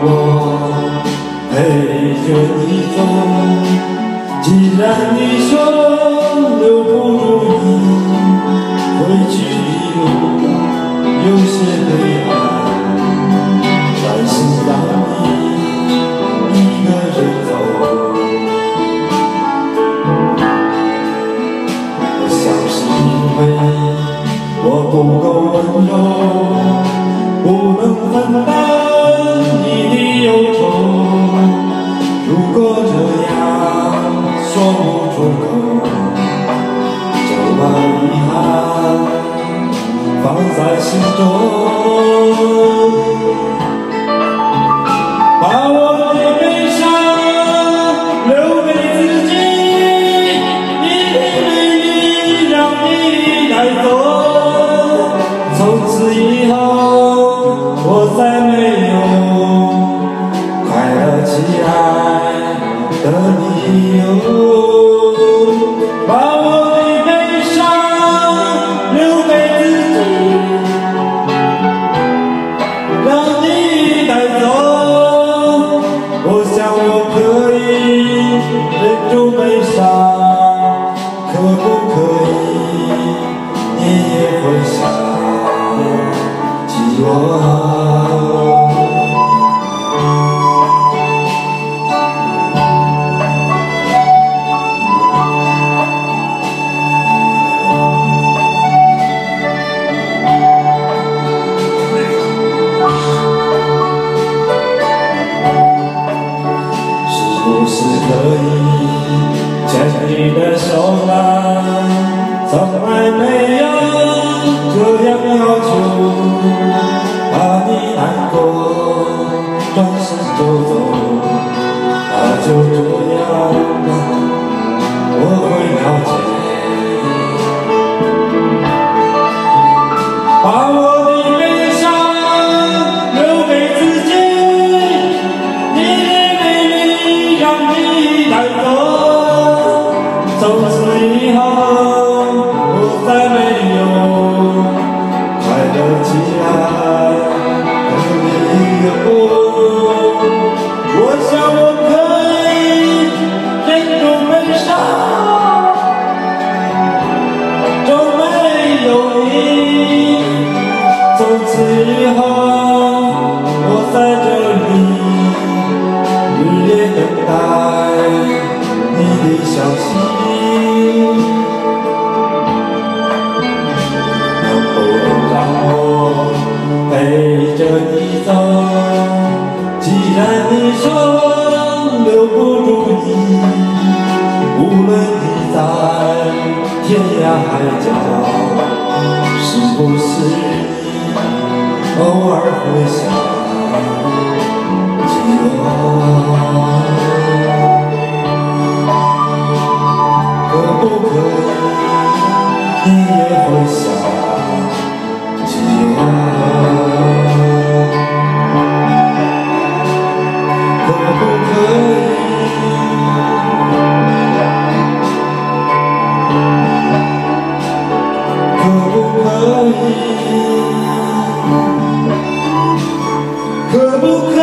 我陪着你走。既然你说留不住你，回去的路有些黑暗，担心让你一个人走。我想是因为我不够温柔，带走从此以后我再没有快乐起来的理由把我的悲伤留给自己让你带走我想我可以忍住悲也会想起我，是不是可以牵着你的手啊？把你难过转身就走，那就这样吧，我会了解。把我的悲伤留给自己，你的美丽让你带走，走。此以后我在这里日夜等待你的消息能不能让我陪着你走既然你说留不住你。无论你在天涯海角是不是偶尔会想起我？可不可可不可以？